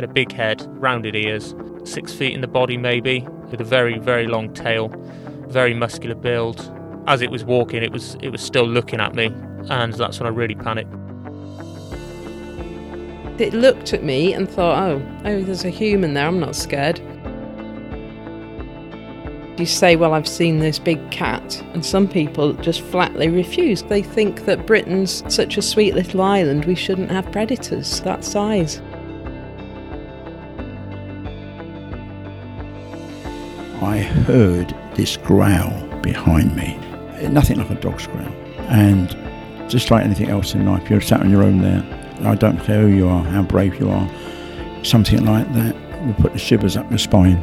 Had a big head, rounded ears, six feet in the body maybe, with a very, very long tail, very muscular build. As it was walking, it was it was still looking at me, and that's when I really panicked. It looked at me and thought, oh, oh, there's a human there, I'm not scared. You say, well, I've seen this big cat, and some people just flatly refuse. They think that Britain's such a sweet little island, we shouldn't have predators that size. I heard this growl behind me, nothing like a dog's growl. And just like anything else in life, you're sat on your own there. I don't care who you are, how brave you are. Something like that will put the shivers up your spine.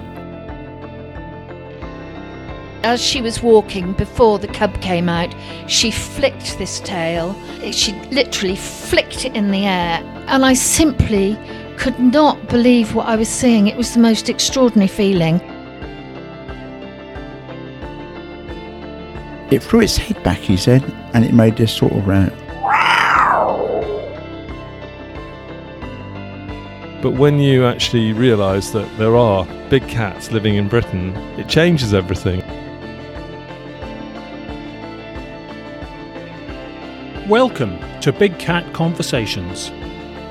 As she was walking before the cub came out, she flicked this tail. She literally flicked it in the air, and I simply could not believe what I was seeing. It was the most extraordinary feeling. It threw its head back, he said, and it made this sort of round. But when you actually realise that there are big cats living in Britain, it changes everything. Welcome to Big Cat Conversations.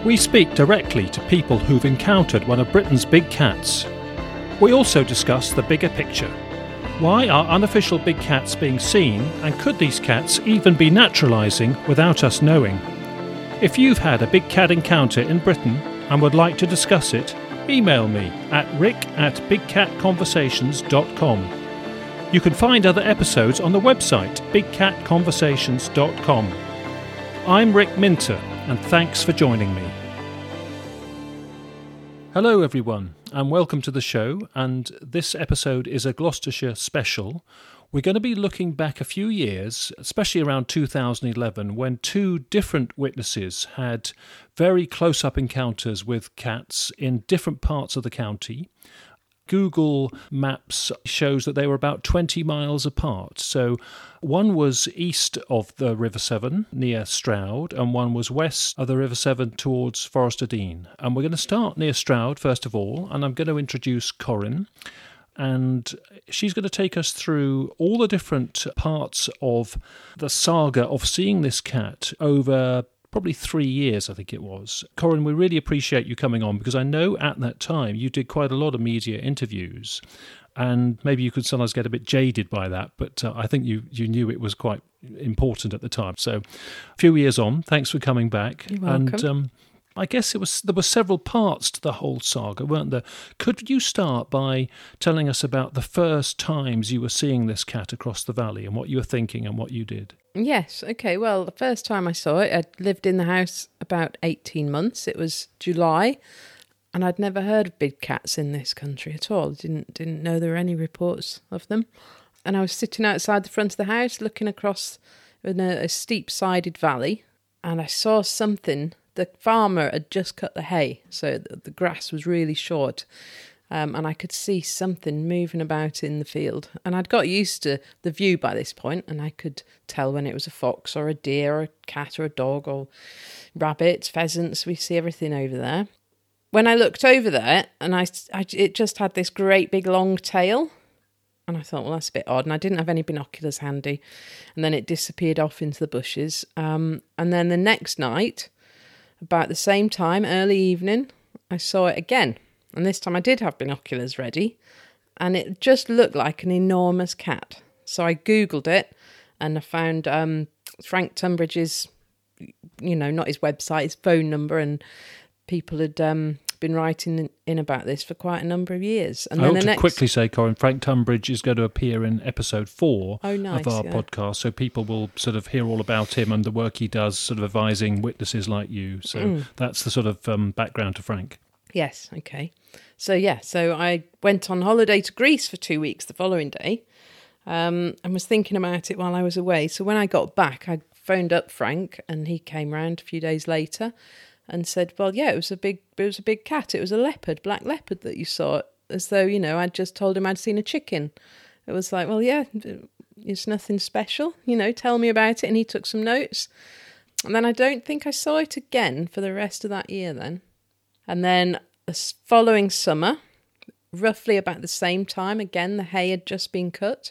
We speak directly to people who've encountered one of Britain's big cats. We also discuss the bigger picture. Why are unofficial big cats being seen, and could these cats even be naturalising without us knowing? If you've had a big cat encounter in Britain and would like to discuss it, email me at rick at bigcatconversations.com. You can find other episodes on the website bigcatconversations.com. I'm Rick Minter, and thanks for joining me. Hello, everyone, and welcome to the show. And this episode is a Gloucestershire special. We're going to be looking back a few years, especially around 2011, when two different witnesses had very close up encounters with cats in different parts of the county. Google Maps shows that they were about 20 miles apart. So one was east of the River Severn near Stroud, and one was west of the River Severn towards Forest of Dean. And we're going to start near Stroud first of all, and I'm going to introduce Corin. And she's going to take us through all the different parts of the saga of seeing this cat over probably three years, I think it was. Corin, we really appreciate you coming on because I know at that time you did quite a lot of media interviews. And maybe you could sometimes get a bit jaded by that, but uh, I think you, you knew it was quite important at the time. So, a few years on, thanks for coming back. You're welcome. And um, I guess it was there were several parts to the whole saga, weren't there? Could you start by telling us about the first times you were seeing this cat across the valley and what you were thinking and what you did? Yes, okay. Well, the first time I saw it, I'd lived in the house about 18 months. It was July, and I'd never heard of big cats in this country at all. Didn't didn't know there were any reports of them. And I was sitting outside the front of the house looking across in a, a steep-sided valley, and I saw something. The farmer had just cut the hay, so the, the grass was really short. Um, and I could see something moving about in the field. And I'd got used to the view by this point, and I could tell when it was a fox or a deer or a cat or a dog or rabbits, pheasants. We see everything over there. When I looked over there, and I, I it just had this great big long tail. And I thought, well, that's a bit odd. And I didn't have any binoculars handy. And then it disappeared off into the bushes. Um, and then the next night, about the same time, early evening, I saw it again and this time I did have binoculars ready, and it just looked like an enormous cat. So I googled it, and I found um, Frank Tunbridge's, you know, not his website, his phone number, and people had um, been writing in about this for quite a number of years. And I then ought the to next, quickly say, Corin, Frank Tunbridge is going to appear in episode four Oh, nice, of our yeah. podcast, so people will sort of hear all about him and the work he does, sort of advising witnesses like you. So Mm. that's the sort of um, background to Frank. Yes, okay. So yeah, so I went on holiday to Greece for two weeks the following day, um, and was thinking about it while I was away. So when I got back, I phoned up Frank, and he came round a few days later, and said, "Well, yeah, it was a big, it was a big cat. It was a leopard, black leopard that you saw." As though you know, I'd just told him I'd seen a chicken. It was like, well, yeah, it's nothing special. You know, tell me about it. And he took some notes. And then I don't think I saw it again for the rest of that year then. And then the following summer, roughly about the same time, again, the hay had just been cut.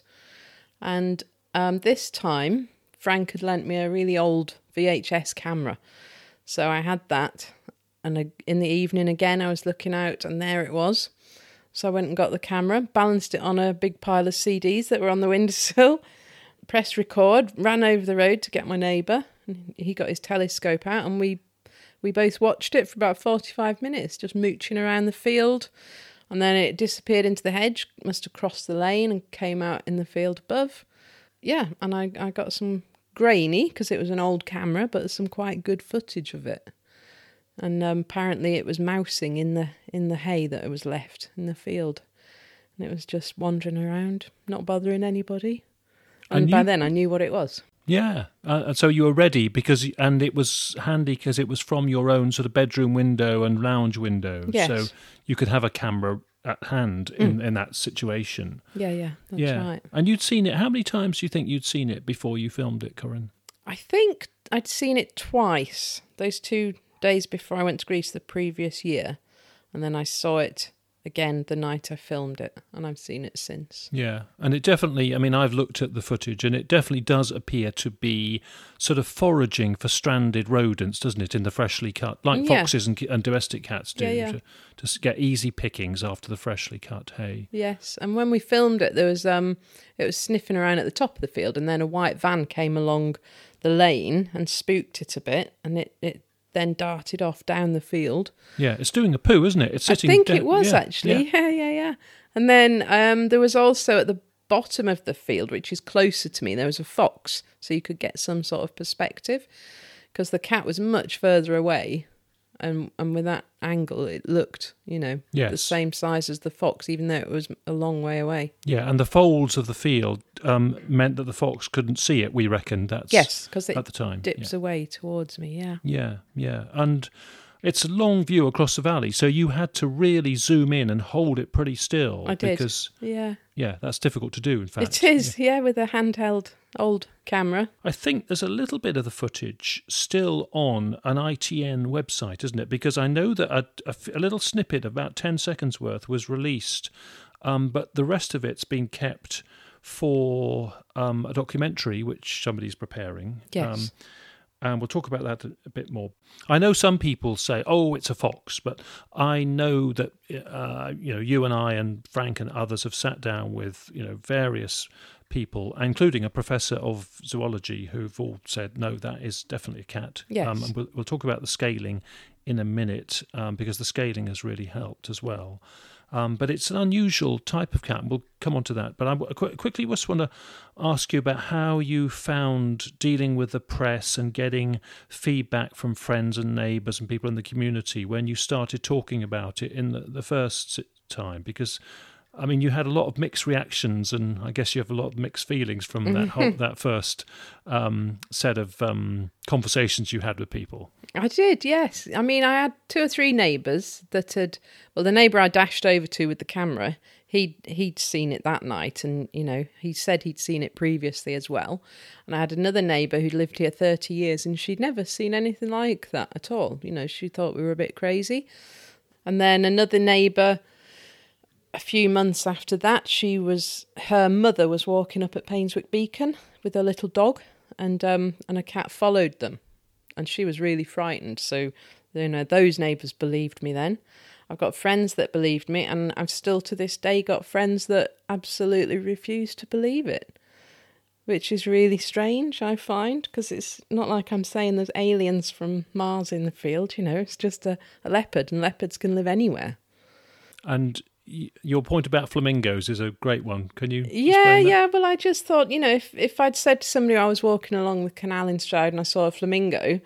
And um, this time, Frank had lent me a really old VHS camera. So I had that. And in the evening, again, I was looking out, and there it was. So I went and got the camera, balanced it on a big pile of CDs that were on the windowsill, pressed record, ran over the road to get my neighbour. He got his telescope out, and we we both watched it for about forty five minutes, just mooching around the field. And then it disappeared into the hedge, must have crossed the lane and came out in the field above. Yeah, and I, I got some grainy because it was an old camera, but there's some quite good footage of it. And um, apparently, it was mousing in the in the hay that was left in the field, and it was just wandering around, not bothering anybody. And, And by you- then, I knew what it was. Yeah, uh, and so you were ready because, and it was handy because it was from your own sort of bedroom window and lounge window, Yes. so you could have a camera at hand in, mm. in that situation. Yeah, yeah, that's yeah, right. and you'd seen it. How many times do you think you'd seen it before you filmed it, Corinne? I think I'd seen it twice. Those two days before I went to Greece the previous year, and then I saw it again the night I filmed it, and I've seen it since. Yeah, and it definitely, I mean, I've looked at the footage and it definitely does appear to be sort of foraging for stranded rodents, doesn't it, in the freshly cut, like Yeah. foxes and, and domestic cats do, Yeah, yeah. To, to get easy pickings after the freshly cut hay. Yes, and when we filmed it, there was um, it was sniffing around at the top of the field, and then a white van came along the lane and spooked it a bit, and it it then darted off down the field. Yeah, it's doing a poo, isn't it? It's sitting I think down- it was yeah, actually. yeah. Yeah. yeah, yeah, And then um, there was also at the bottom of the field, which is closer to me, there was a fox, so you could get some sort of perspective because the cat was much further away. And, and with that angle, it looked, you know, the same size as the fox, even though it was a long way away. Yeah, and the folds of the field um, meant that the fox couldn't see it. We reckon that's Yes, because it at the time. dips yeah. away towards me. Yeah. yeah, yeah, and it's a long view across the valley, so you had to really zoom in and hold it pretty still. I did. because Yeah. yeah, that's difficult to do. In fact, It is. Yeah. with a handheld old camera. I think there's a little bit of the footage still on an ITN website, isn't it? Because I know that a little snippet, about 10 seconds worth, was released, um, but the rest of it's been kept for um, a documentary which somebody's preparing. Yes. Um, and we'll talk about that a, bit more. I know some people say, "Oh, it's a fox," but I know that uh, you know you and I and Frank and others have sat down with you know various people, including a professor of zoology, who've all said, "No, that is definitely a cat." Yes. Um, and we'll, we'll talk about the scaling in a minute um, because the scaling has really helped as well. Um, but it's an unusual type of cat. We'll come on to that. But I qu- quickly just want to ask you about how you found dealing with the press and getting feedback from friends and neighbours and people in the community when you started talking about it in the, the first time. Because, I mean, you had a lot of mixed reactions, and I guess you have a lot of mixed feelings from that whole, that first um, set of um, conversations you had with people. I did, yes. I mean, I had two or three neighbours that had. Well, the neighbour I dashed over to with the camera, he he'd seen it that night, and you know, he said he'd seen it previously as well. And I had another neighbour who'd lived here thirty years, and she'd never seen anything like that at all. You know, she thought we were a bit crazy. And then another neighbour. A few months after that, she was her mother was walking up at Painswick Beacon with her little dog, and um, and a cat followed them and she was really frightened. So, you know, those neighbours believed me then. I've got friends that believed me, and I've still to this day got friends that absolutely refuse to believe it, which is really strange, I find, because it's not like I'm saying there's aliens from Mars in the field, you know, it's just a, a leopard, and leopards can live anywhere. And your point about flamingos is a great one. Can you? Yeah, yeah. Well, I just thought, you know, if if I'd said to somebody I was walking along the canal in Stroud and I saw a flamingo,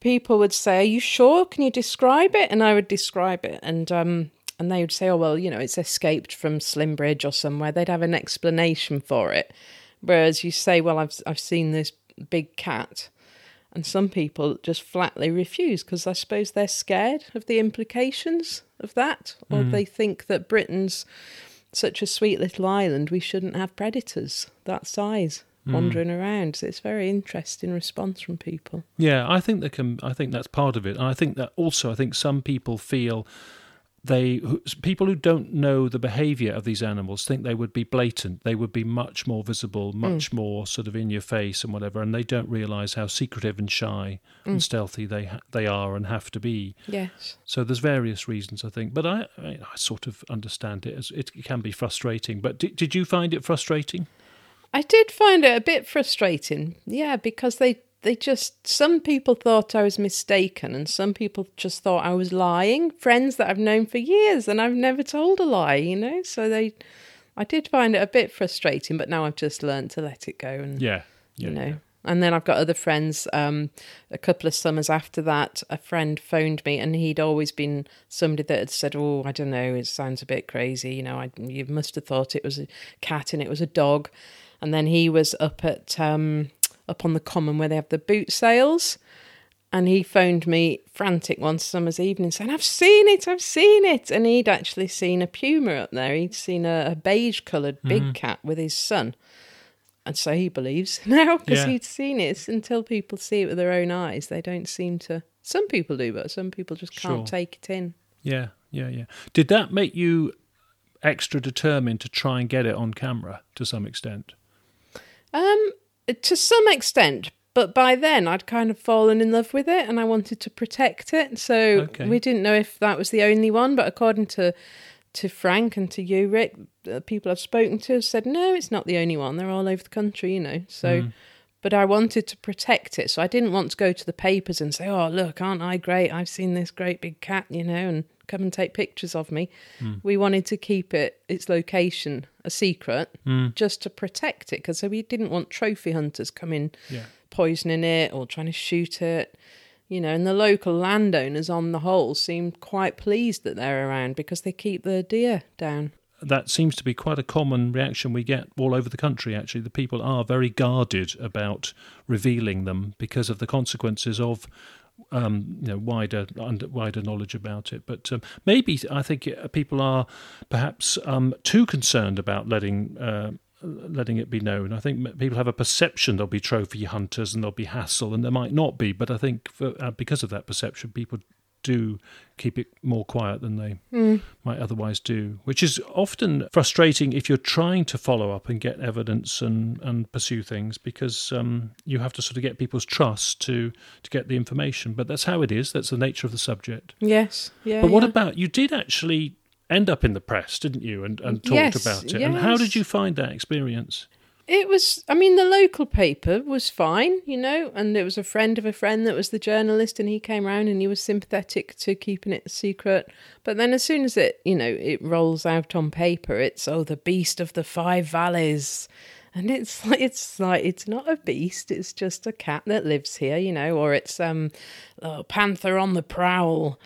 people would say, "Are you sure? Can you describe it?" And I would describe it, and um, and they would say, "Oh, well, you know, it's escaped from Slimbridge or somewhere." They'd have an explanation for it. Whereas you say, "Well, I've I've seen this big cat," and some people just flatly refuse because I suppose they're scared of the implications of that, or mm. they think that Britain's such a sweet little island, we shouldn't have predators that size mm. wandering around. So it's a very interesting response from people. Yeah, I think they can. I think that's part of it, and I think that also, I think some people feel they people who don't know the behavior of these animals think they would be blatant they would be much more visible hmm. much more sort of in your face and whatever and they don't realize how secretive and shy hmm. and stealthy they ha- they are and have to be Yes. so there's various reasons i think but i i, I sort of understand it as it can be frustrating but did, did you find it frustrating I did find it a bit frustrating. Yeah, because they they just some people thought I was mistaken and some people just thought I was lying. Friends that I've known for years and I've never told a lie, you know? So they I did find it a bit frustrating, but now I've just learned to let it go and yeah yeah you know. And then I've got other friends. Um, a couple of summers after that, a friend phoned me, and he'd always been somebody that had said, "Oh, I don't know, it sounds a bit crazy. You know, I, you must have thought it was a cat and it was a dog." And then he was up at um, up on the common where they have the boot sales, and he phoned me frantic one summer's evening saying, "I've seen it, I've seen it." And he'd actually seen a puma up there. He'd seen a, a beige coloured big cat with his son. And so he believes now because Yeah. he'd seen it. It's until people see it with their own eyes, they don't seem to. Some people do, but some people just can't Sure. take it in. Yeah, yeah, yeah. Did that make you extra determined to try and get it on camera to some extent? Um, to some extent, but by then I'd kind of fallen in love with it, and I wanted to protect it. So Okay. we didn't know if that was the only one, but according to to Frank and to you, Rick, the people I've spoken to have said no, it's not the only one. They're all over the country, you know. So. Hmm. But I wanted to protect it, so I didn't want to go to the papers and say, "Oh, look, aren't I great? I've seen this great big cat, you know, and come and take pictures of me." Hmm. We wanted to keep it its location a secret, hmm. just to protect it, because we didn't want trophy hunters coming Yeah. poisoning it or trying to shoot it. You know, and the local landowners, on the whole, seem quite pleased that they're around because they keep the deer down. That seems to be quite a common reaction we get all over the country, actually. The people are very guarded about revealing them because of the consequences of. Um, you know, wider under, wider knowledge about it, but um, maybe I think uh, people are perhaps um, too concerned about letting uh, letting it be known. I think people have a perception there'll be trophy hunters and there'll be hassle, and there might not be. But I think for, uh, because of that perception, people do keep it more quiet than they might otherwise do, which is often frustrating if you're trying to follow up and get evidence and, and pursue things because um, you have to sort of get people's trust to to get the information. But that's how it is. That's the nature of the subject. Yes, yeah. but what yeah. about you? Did actually end up in the press, didn't you? And and talked Yes, about it. And how did you find that experience? It was, I mean, the local paper was fine, you know, and it was a friend of a friend that was the journalist, and he came round and he was sympathetic to keeping it a secret. But then, as soon as it, you know, it rolls out on paper, it's oh, the beast of the five valleys, and it's like it's like it's not a beast; it's just a cat that lives here, you know, or it's um, oh, panther on the prowl.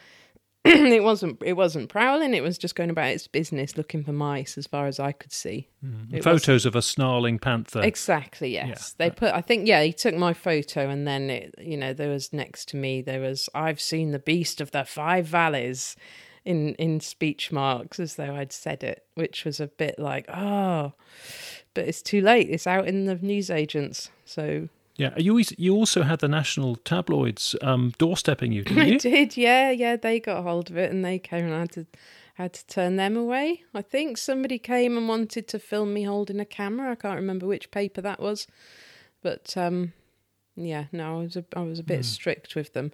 it wasn't. It wasn't prowling. It was just going about its business, looking for mice, as far as I could see. Mm-hmm. It Photos of a snarling panther. Exactly. Yes, they put. I think yeah, he took my photo, and then it, you know, there was next to me. There was I've seen the beast of the five valleys, in in speech marks as though I'd said it, which was a bit like oh, but it's too late. It's out in the newsagents. So yeah, you always- you also had the national tabloids um, doorstepping you, didn't I did. Yeah, yeah. They got hold of it, and they came and I had to had to turn them away. I think somebody came and wanted to film me holding a camera. I can't remember which paper that was, but um, yeah, no, I was a, I was a bit strict with them.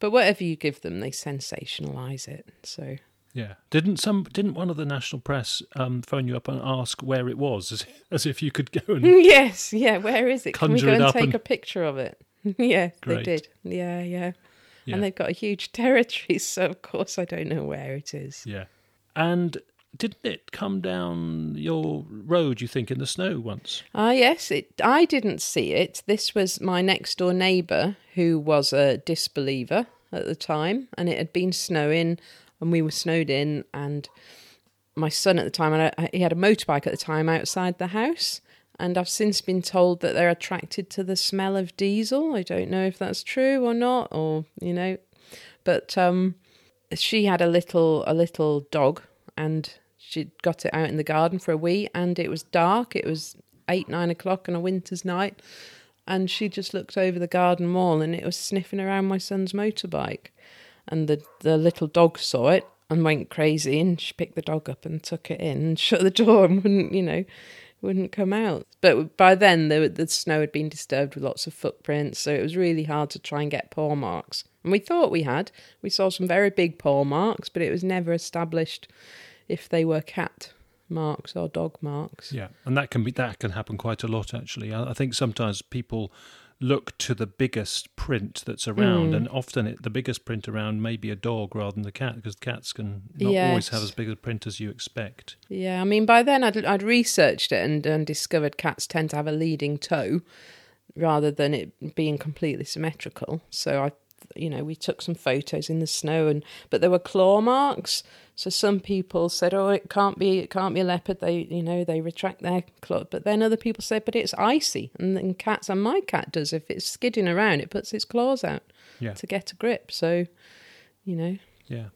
But whatever you give them, they sensationalize it. So Yeah. Didn't some didn't one of the national press um, phone you up and ask where it was, as, as if you could go and yes, yeah. Where is it? Can we go and take and- a picture of it? yeah, Great. they did. Yeah, yeah, Yeah. And they've got a huge territory, so of course I don't know where it is. yeah. And didn't it come down your road? You think in the snow once? Ah, yes, it. I didn't see it. This was my next door neighbour who was a disbeliever at the time, and it had been snowing, and we were snowed in, and my son at the time, and I, he had a motorbike at the time outside the house. And I've since been told that they're attracted to the smell of diesel. I don't know if that's true or not, or you know, but um, she had a little a little dog, and she'd got it out in the garden for a wee, and it was dark. It was eight nine o'clock on a winter's night, and she just looked over the garden wall, and it was sniffing around my son's motorbike, and the the little dog saw it, and went crazy. And she picked the dog up and took it in and shut the door and wouldn't, you know, wouldn't come out. But by then, the, the snow had been disturbed with lots of footprints, so it was really hard to try and get paw marks. And we thought we had. We saw some very big paw marks, but it was never established if they were cat marks or dog marks. Yeah, and that can be that can happen quite a lot actually. I, I think sometimes people look to the biggest print that's around, Mm. and often it, the biggest print around may be a dog rather than the cat, because cats can not Yes. always have as big a print as you expect. Yeah, I mean, by then I'd, I'd researched it and, and discovered cats tend to have a leading toe rather than it being completely symmetrical. So I, you know, we took some photos in the snow, and but there were claw marks. So some people said, "Oh, it can't be, it can't be a leopard." They, you know, they retract their claw. But then other people said, "But it's icy," and then cats, and my cat does. If it's skidding around, it puts its claws out Yeah. to get a grip. So, you know, Yeah.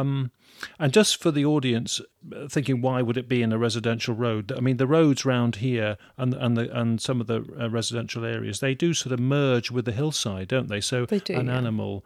Um, and just for the audience, uh, thinking why would it be in a residential road? I mean, the roads round here and and the and some of the uh, residential areas they do sort of merge with the hillside, don't they? So They do, an yeah. animal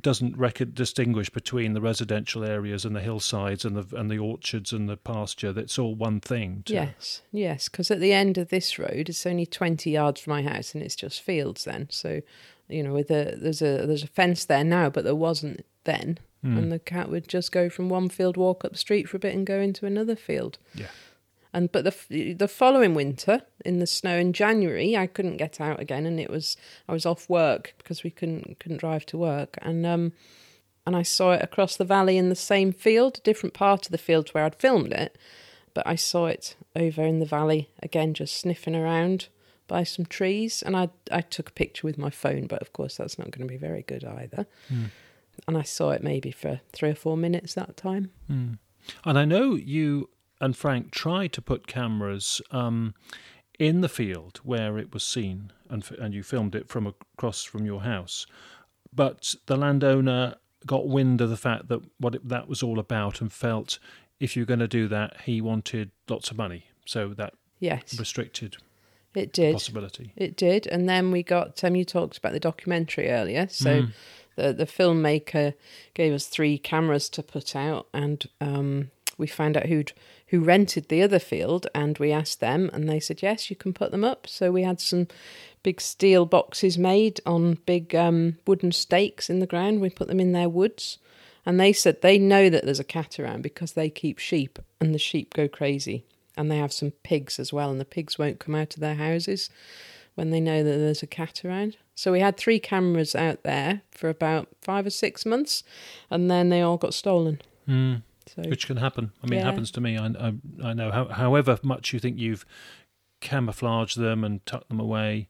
doesn't distinguish between the residential areas and the hillsides and the and the orchards and the pasture. That's all one thing. to- Yes, yes, because at the end of this road, it's only twenty yards from my house, and it's just fields. Then, so you know, with a there's a there's a fence there now, but there wasn't then, Hmm. and the cat would just go from one field, walk up the street for a bit, and go into another field. Yeah. And but the the following winter, in the snow in January, I couldn't get out again, and it was I was off work because we couldn't couldn't drive to work, and um, and I saw it across the valley in the same field, a different part of the field where I'd filmed it, but I saw it over in the valley again, just sniffing around by some trees, and I I took a picture with my phone, but of course that's not going to be very good either. And I saw it maybe for three or four minutes that time. Mm. And I know you and Frank tried to put cameras um, in the field where it was seen, and f- and you filmed it from across from your house, but the landowner got wind of the fact that what it, that was all about and felt if you're going to do that, he wanted lots of money, so that Yes, restricted it did. possibility. It did, and then we got. Um, you talked about the documentary earlier, so the the filmmaker gave us three cameras to put out, and um, we found out who'd who rented the other field, and we asked them, and they said yes, you can put them up. So we had some big steel boxes made on big um, wooden stakes in the ground. We put them in their woods, and they said they know that there's a cat around because they keep sheep, and the sheep go crazy. And they have some pigs as well, and the pigs won't come out of their houses when they know that there's a cat around. So we had three cameras out there for about five or six months, and then they all got stolen. Mm. So Which can happen. I mean, it happens to me. I, I, I know. How, however much you think you've camouflaged them and tucked them away,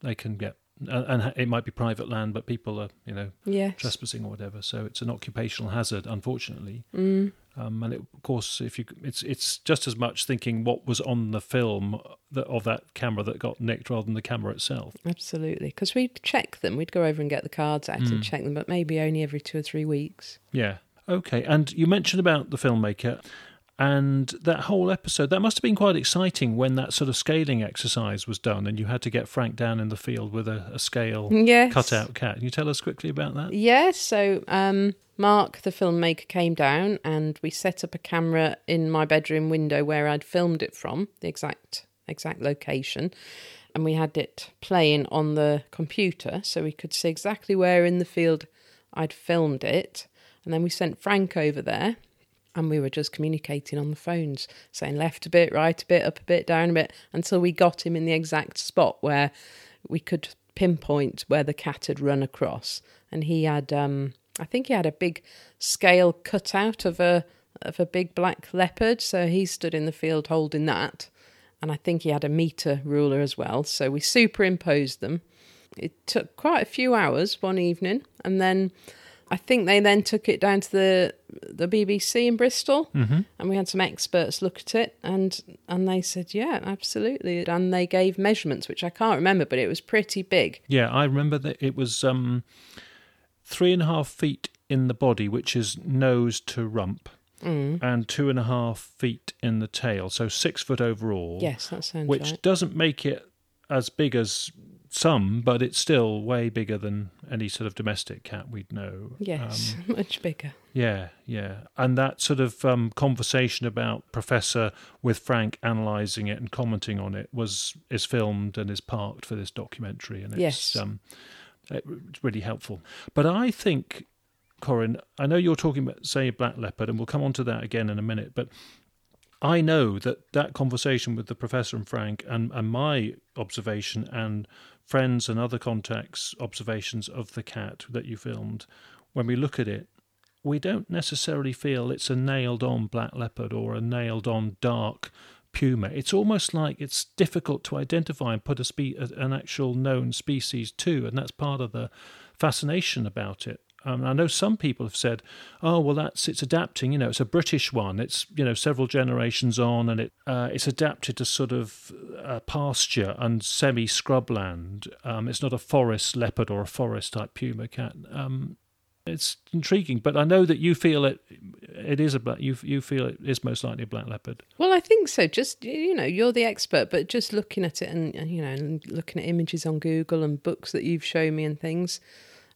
they can get. And, and it might be private land, but people are, you know, yes, trespassing or whatever. So it's an occupational hazard, unfortunately. mm, Um, and it, of course, if you, it's it's just as much thinking what was on the film that, of that camera that got nicked rather than the camera itself. absolutely. Because we'd check them, we'd go over and get the cards out Mm. and check them, but maybe only every two or three weeks. Yeah. Okay. And you mentioned about the filmmaker and that whole episode. That must have been quite exciting when that sort of scaling exercise was done and you had to get Frank down in the field with a, a scale Yes, cut out cat. Can you tell us quickly about that? Yes, so um, Mark, the filmmaker, came down and we set up a camera in my bedroom window where I'd filmed it from, the exact exact location, and we had it playing on the computer so we could see exactly where in the field I'd filmed it. And then we sent Frank over there and we were just communicating on the phones, saying left a bit, right a bit, up a bit, down a bit, until we got him in the exact spot where we could pinpoint where the cat had run across. And he had, um, I think he had a big scale cut out of a of a big black leopard, so he stood in the field holding that. And I think he had a meter ruler as well, so we superimposed them. It took quite a few hours one evening, and then I think they then took it down to the the BBC in Bristol, Mm-hmm. and we had some experts look at it, and and they said, yeah, absolutely, and they gave measurements, which I can't remember, but it was pretty big. Yeah, I remember that it was um, three and a half feet in the body, which is nose to rump, Mm. and two and a half feet in the tail. So six foot overall. Yes, that sounds which right. doesn't make it as big as some, but it's still way bigger than any sort of domestic cat we'd know. Yes, Um, much bigger. yeah, yeah. And that sort of um, conversation about Professor with Frank analysing it and commenting on it was is filmed and is parked for this documentary, and it's Yes. um, it- it's really helpful. But I think, Corin, I know you're talking about say black leopard, and we'll come on to that again in a minute, but. I know that that conversation with the professor and Frank, and, and my observation, and friends and other contacts' observations of the cat that you filmed, when we look at it, we don't necessarily feel it's a nailed on black leopard or a nailed on dark puma. It's almost like it's difficult to identify and put a spe- an actual known species to, and that's part of the fascination about it. Um, I know some people have said, "Oh, well, that's it's adapting. You know, it's a British one. It's you know several generations on, and it uh, it's adapted to sort of uh, pasture and semi scrubland. Um, it's not a forest leopard or a forest type puma cat. Um, it's intriguing, but I know that you feel it. It is a black. You you feel it is most likely a black leopard. Well, I think so. Just you know, you're the expert, but just looking at it and you know, and looking at images on Google and books that you've shown me and things,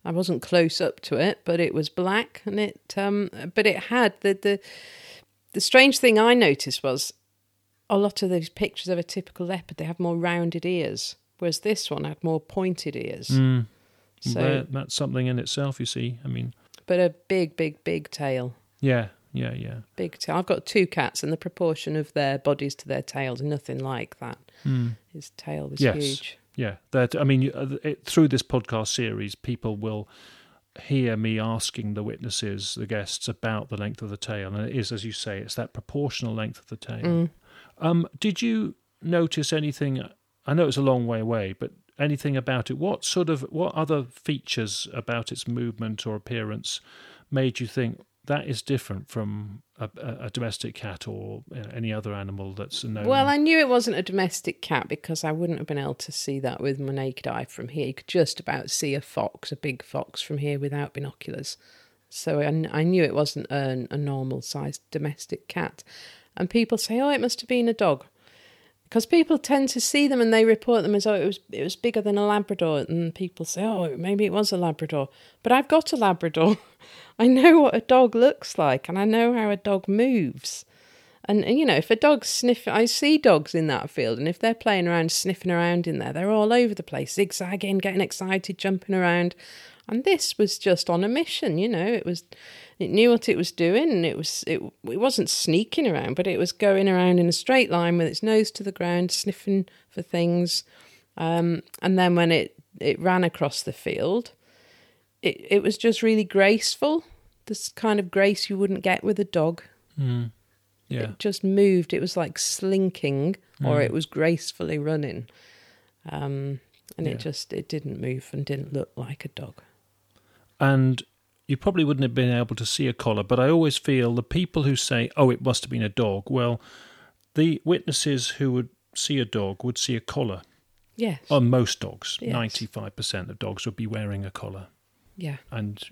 I wasn't close up to it, but it was black, and it um, but it had the the the strange thing I noticed was a lot of those pictures of a typical leopard they have more rounded ears, whereas this one had more pointed ears. Mm. So, That- that's something in itself. You see, I mean, but a big, big, big tail. yeah, yeah, yeah. Big tail. I've got two cats, and the proportion of their bodies to their tails, nothing like that. Mm. His tail was Yes. huge. Yeah, that I mean, uh, it, through this podcast series, people will hear me asking the witnesses, the guests, about the length of the tail, and it is, as you say, it's that proportional length of the tail. Mm. Um, did you notice anything? I know it's a long way away, but anything about it? What sort of what other features about its movement or appearance made you think that is different from a, a, domestic cat or you know, any other animal that's known? Well, I knew it wasn't a domestic cat because I wouldn't have been able to see that with my naked eye from here. You could just about see a fox, a big fox, from here without binoculars. So I, I knew it wasn't a, a normal sized domestic cat. And people say, oh, it must have been a dog. Because people tend to see them and they report them as though it was it was bigger than a Labrador, and people say, "Oh, maybe it was a Labrador." But I've got a Labrador. I know what a dog looks like, and I know how a dog moves. And, and, you know, if a dog's sniffing, I see dogs in that field, and if they're playing around, sniffing around in there, they're all over the place, zigzagging, getting excited, jumping around. And this was just on a mission, you know. It was, it knew what it was doing, and it was, it, it wasn't sneaking around, but it was going around in a straight line with its nose to the ground, sniffing for things. Um, and then when it it ran across the field, it it was just really graceful. This kind of grace you wouldn't get with a dog. Mm. yeah. It just moved. It was like slinking, or Mm. it was gracefully running. Um, and Yeah. it just it didn't move and didn't look like a dog. and you probably wouldn't have been able to see a collar, but I always feel the people who say, "Oh, it must have been a dog," well, the witnesses who would see a dog would see a collar. Yes. On most dogs, Yes. ninety-five percent of dogs would be wearing a collar, yeah. and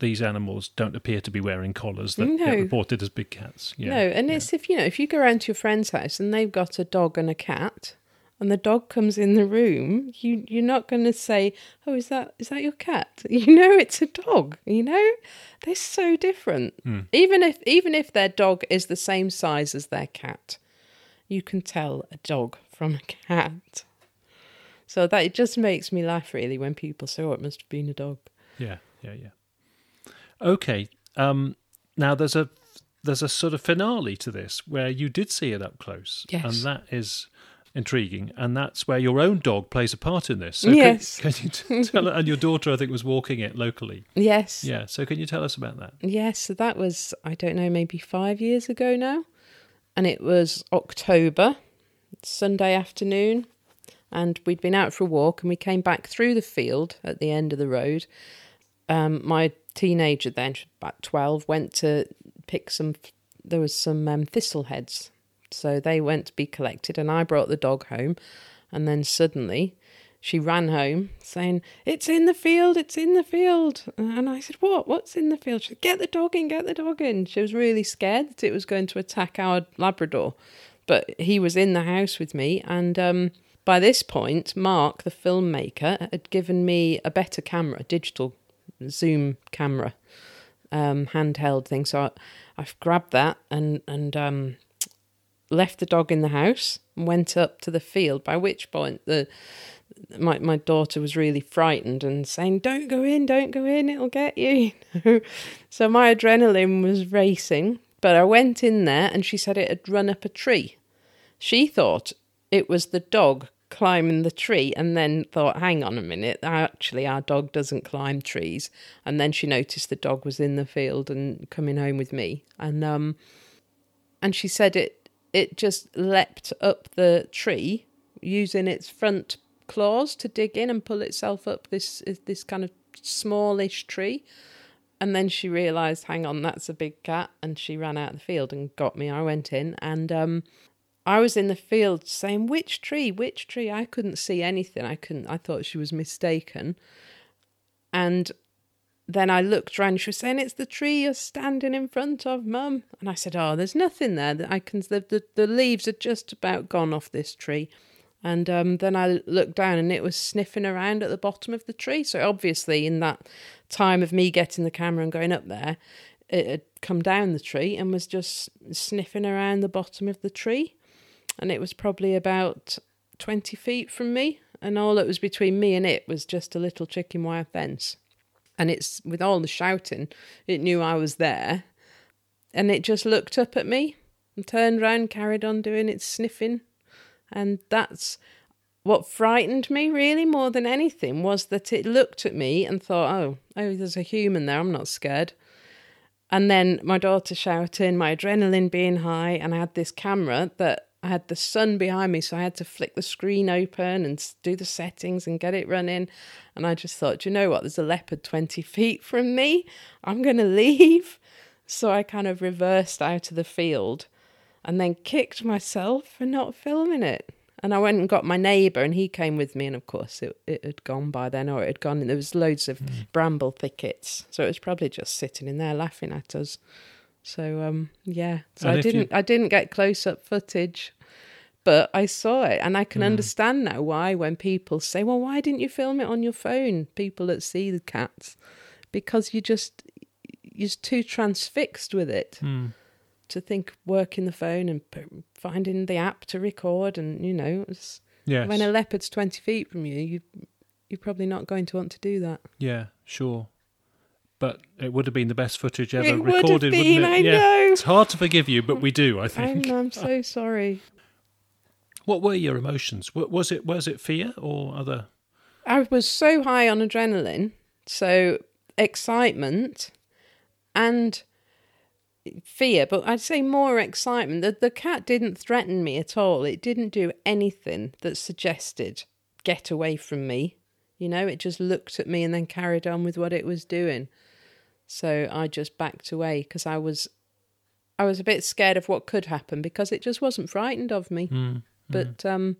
these animals don't appear to be wearing collars that No. get reported as big cats. Yeah. No, and yeah. it's if you know if you go around to your friend's house and they've got a dog and a cat, and the dog comes in the room, you you're not going to say, "Oh, is that is that your cat?" You know, it's a dog. You know, they're so different. Mm. Even if even if their dog is the same size as their cat, you can tell a dog from a cat. So that it just makes me laugh really when people say, "Oh, it must have been a dog." Yeah, yeah, yeah. Okay. Um, now there's a there's a sort of finale to this where you did see it up close, Yes. and that is intriguing, and that's where your own dog plays a part in this. So can- Yes. Can, you t- tell? And your daughter, I think, was walking it locally. Yes. Yeah. So can you tell us about that? Yes, so that was, I don't know, maybe five years ago now. And it was October, Sunday afternoon. And we'd been out for a walk and we came back through the field at the end of the road. Um, my teenager then, about 12, went to pick some, there was some um, thistle heads. So they went to be collected and I brought the dog home. And then suddenly she ran home saying, It's in the field, it's in the field. And I said, What? What's in the field? She said, Get the dog in, get the dog in. She was really scared that it was going to attack our Labrador. But he was in the house with me and um, by this point, Mark, the filmmaker, had given me a better camera, a digital zoom camera, um, handheld thing. So I, I've grabbed that and and um, left the dog in the house and went up to the field. By which point the my my daughter was really frightened and saying, "Don't go in, don't go in, it'll get you." so my adrenaline was racing, but I went in there and she said it had run up a tree. She thought it was the dog climbing the tree and then thought, hang on a minute, actually, our dog doesn't climb trees. And then she noticed the dog was in the field and coming home with me. And, um, and she said it, it just leapt up the tree using its front claws to dig in and pull itself up this, this kind of smallish tree. And then she realised, hang on, that's a big cat. And she ran out of the field and got me. I went in and um, I was in the field saying, which tree, which tree? I couldn't see anything. I couldn't, I thought she was mistaken. And then I looked round, she was saying, it's the tree you're standing in front of, mum. And I said, oh, there's nothing there. that I can, the, the, the leaves are just about gone off this tree. And um, then I looked down and it was sniffing around at the bottom of the tree. So obviously, in that time of me getting the camera and going up there, it had come down the tree and was just sniffing around the bottom of the tree and it was probably about 20 feet from me. And all that was between me and it was just a little chicken wire fence. And it's with all the shouting, it knew I was there. And it just looked up at me and turned round, carried on doing its sniffing. And that's what frightened me really more than anything was that it looked at me and thought, oh, oh, there's a human there, I'm not scared. And then my daughter shouting, my adrenaline being high, and I had this camera that I had the sun behind me, so I had to flick the screen open and do the settings and get it running. And I just thought, you know what? There's a leopard 20 feet from me. I'm going to leave. So I kind of reversed out of the field and then kicked myself for not filming it. And I went and got my neighbour, and he came with me. And of course, it, it had gone by then, or it had gone. And There was loads of mm. bramble thickets, so it was probably just sitting in there laughing at us. So um, yeah, so and I didn't you... I didn't get close up footage, but I saw it, and I can mm. understand now why when people say, "Well, why didn't you film it on your phone?" People that see the cats, because you just you're too transfixed with it. Mm. To think working the phone and finding the app to record, and you know, yes. when a leopard's twenty feet from you, you you're probably not going to want to do that. Yeah, sure but it would have been the best footage ever it recorded, would have been, wouldn't it? I yeah. know. It's hard to forgive you, but we do, I think. I'm, I'm so sorry. What were your emotions? Was it was it fear or other? I was so high on adrenaline, so excitement and fear, but I'd say more excitement. The, the cat didn't threaten me at all. It didn't do anything that suggested get away from me. You know, it just looked at me and then carried on with what it was doing. So I just backed away because I was I was a bit scared of what could happen because it just wasn't frightened of me. Mm, but mm. Um,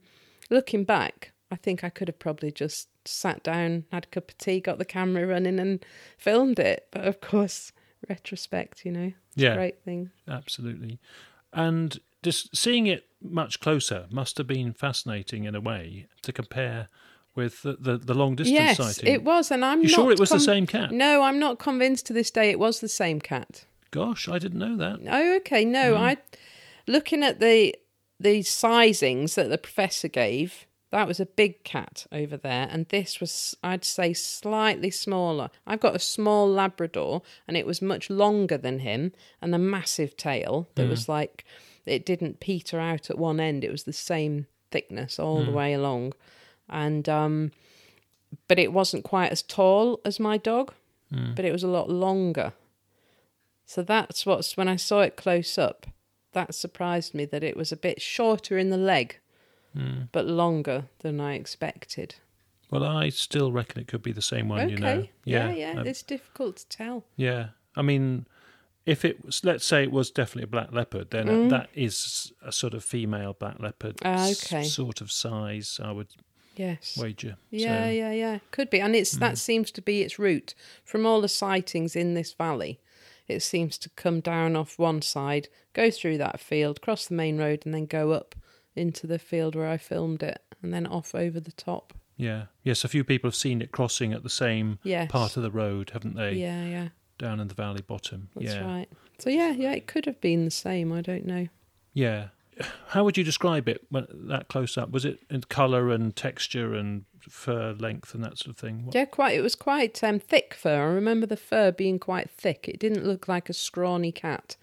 looking back, I think I could have probably just sat down, had a cup of tea, got the camera running, and filmed it. But of course, retrospect, you know, yeah, great thing. Absolutely. And just seeing it much closer must have been fascinating in a way to compare with the, the, the long distance yes, sighting. it was, and I'm you sure it was com- the same cat? No, I'm not convinced to this day it was the same cat. Gosh, I didn't know that. Oh, okay. No, mm. I looking at the the sizings that the professor gave. That was a big cat over there, and this was, I'd say, slightly smaller. I've got a small Labrador, and it was much longer than him, and a massive tail that mm. was like, it didn't peter out at one end. It was the same thickness all mm. the way along and um, but it wasn't quite as tall as my dog, mm. but it was a lot longer. So that's what's when I saw it close up, that surprised me that it was a bit shorter in the leg, mm. but longer than I expected. Well, I still reckon it could be the same one. Okay. You know, yeah, yeah, yeah. Um, it's difficult to tell. Yeah, I mean, if it was, let's say it was definitely a black leopard, then mm. that is a sort of female black leopard, uh, okay. s- sort of size. I would Yes. Wager. Yeah, so. yeah, yeah. Could be. And it's mm. that seems to be its route. From all the sightings in this valley, it seems to come down off one side, go through that field, cross the main road, and then go up into the field where I filmed it. and then off over the top. Yeah. Yes, a few people have seen it crossing at the same Yes. part of the road, haven't they? Yeah, yeah, Down in the valley bottom. that's yeah. right. So yeah, yeah, it could have been the same. I don't know. Yeah. How would you describe it when that close up? Was it in colour and texture and fur length and that sort of thing? What- Yeah, quite. It was quite um, thick fur. I remember the fur being quite thick. It didn't look like a scrawny cat,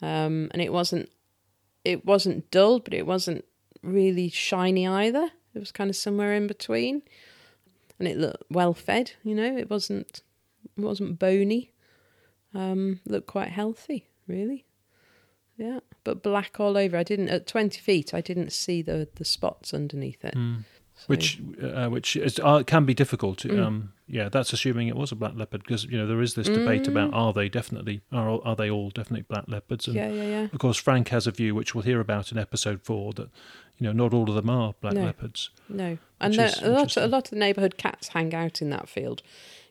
um, and it wasn't. It wasn't dull, but it wasn't really shiny either. It was kind of somewhere in between, and it looked well fed. You know, it wasn't. It wasn't bony. Um, looked quite healthy, really. Yeah, but black all over. I didn't at twenty feet. I didn't see the the spots underneath it. Mm. So- Which, uh, which is, uh, can be difficult. Mm. Um, yeah, that's assuming it was a black leopard because you know there is this debate about are they definitely are all- are they all definitely black leopards? And Mm. yeah, yeah, yeah. of course, Frank has a view which we'll hear about in episode four that you know not all of them are black No. leopards. No, and Which there, is a lot, a lot of the neighbourhood cats hang out in that field,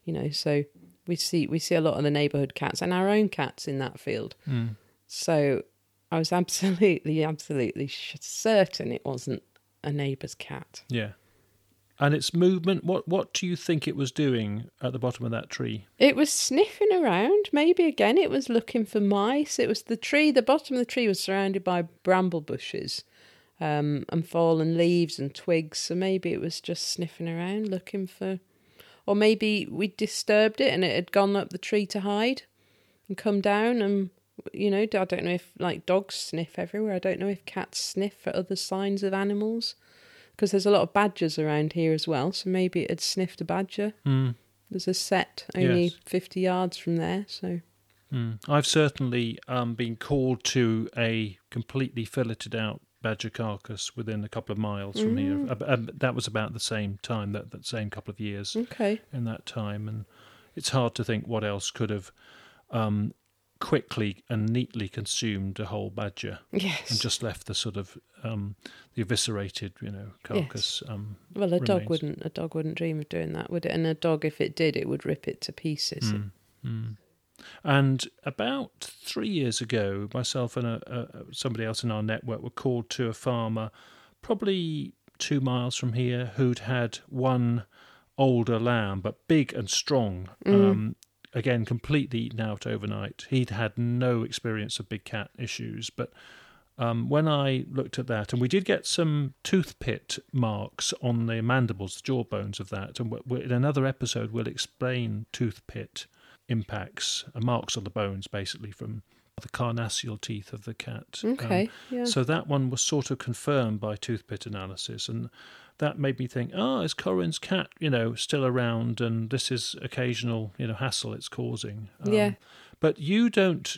you know. So we see we see a lot of the neighbourhood cats and our own cats in that field. Mm. So I was absolutely, absolutely certain it wasn't a neighbour's cat. Yeah. And its movement, what what do you think it was doing at the bottom of that tree? It was sniffing around. Maybe again, it was looking for mice. It was the tree. The bottom of the tree was surrounded by bramble bushes, um, and fallen leaves and twigs. So maybe it was just sniffing around, looking for, or maybe we disturbed it and it had gone up the tree to hide, and come down and. You know, I don't know if like dogs sniff everywhere. I don't know if cats sniff for other signs of animals, because there's a lot of badgers around here as well. So maybe it had sniffed a badger. Mm. There's a sett only Yes. 50 yards from there, so Mm. I've certainly um, been called to a completely filleted out badger carcass within a couple of miles from here. Ab- that was about the same time, that, that same couple of years okay. in that time. And it's hard to think what else could have um, quickly and neatly consumed a whole badger Yes. and just left the sort of um, the eviscerated, you know, carcass. Um, well, a dog wouldn't a dog wouldn't dream of doing that, would it? And a dog if it did, it would rip it to pieces. Mm, mm. And about three years ago, myself and a, a, somebody else in our network were called to a farmer, probably two miles from here, who'd had one older lamb, but big and strong. Um, again, completely eaten out overnight. He'd had no experience of big cat issues, but um, when I looked at that, and we did get some tooth pit marks on the mandibles, the jaw bones of that, and in another episode we'll explain tooth pit impacts, uh, marks on the bones, basically from the carnassial teeth of the cat. Um, Okay. yeah. so that one was sort of confirmed by tooth pit analysis, and that made me think, oh, is Corin's cat, you know, still around, and this is occasional, you know, hassle it's causing. Um, Yeah. But you don't.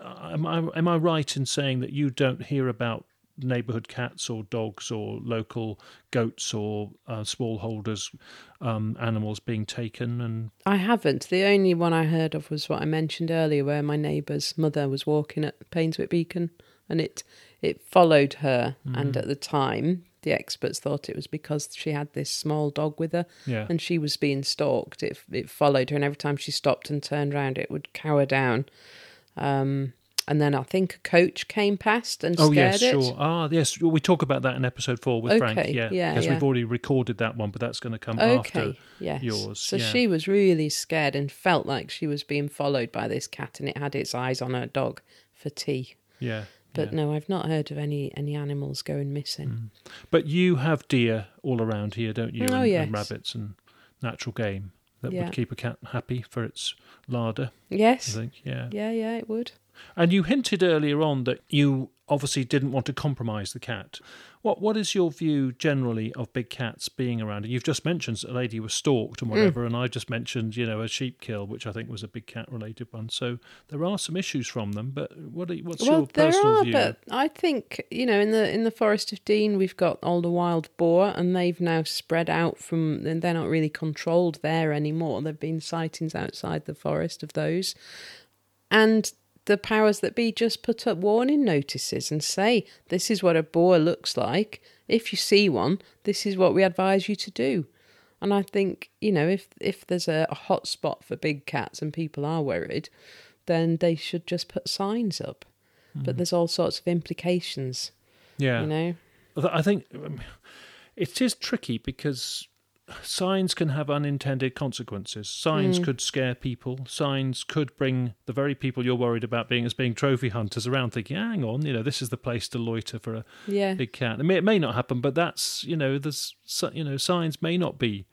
uh, Am I am I right in saying that you don't hear about neighbourhood cats or dogs or local goats or uh, smallholders um, animals being taken and I haven't. The only one I heard of was what I mentioned earlier, where my neighbour's mother was walking at Painswick Beacon, and it it followed her. And Mm. at the time, the experts thought it was because she had this small dog with her, yeah and she was being stalked. It it followed her, and every time she stopped and turned around, it would cower down. Um, and then I think a coach came past and Oh scared yes, it. sure. Ah, yes. Well, we talk about that in episode four with Frank. Okay, Yeah, yeah, because yeah. we've already recorded that one, but that's going to come Okay, after. yes. yours, So yeah. she was really scared and felt like she was being followed by this cat, and it had its eyes on her dog for tea. Yeah, But yeah. no, I've not heard of any any animals going missing. Mm. But you have deer all around here, don't you? Oh, and, yes. and rabbits and natural game that Yeah. would keep a cat happy for its larder. Yes. I think. Yeah. Yeah, yeah, it would. And you hinted earlier on that you obviously didn't want to compromise the cat. What What is your view generally of big cats being around? You've just mentioned a lady was stalked and mm. whatever, and I just mentioned you know a sheep kill, which I think was a big cat related one. So there are some issues from them. But what are, what's well, your there personal are, view? but I think you know, in the in the Forest of Dean, we've got all the wild boar, and they've now spread out from. And they're not really controlled there anymore. There've been sightings outside the forest of those, and the powers that be just put up warning notices and say, "This is what a boar looks like. If you see one, this is what we advise you to do." And I think you know, if if there's a, a hot spot for big cats and people are worried, then they should just put signs up. But there's all sorts of implications, yeah, you know. I think um, it is tricky because signs can have unintended consequences. Signs hmm. could scare people. Signs could bring the very people you're worried about being as being trophy hunters around, thinking, "Hang on, you know, this is the place to loiter for a Yeah. big cat." I mean, it may not happen, but that's you know, there's you know, signs may not be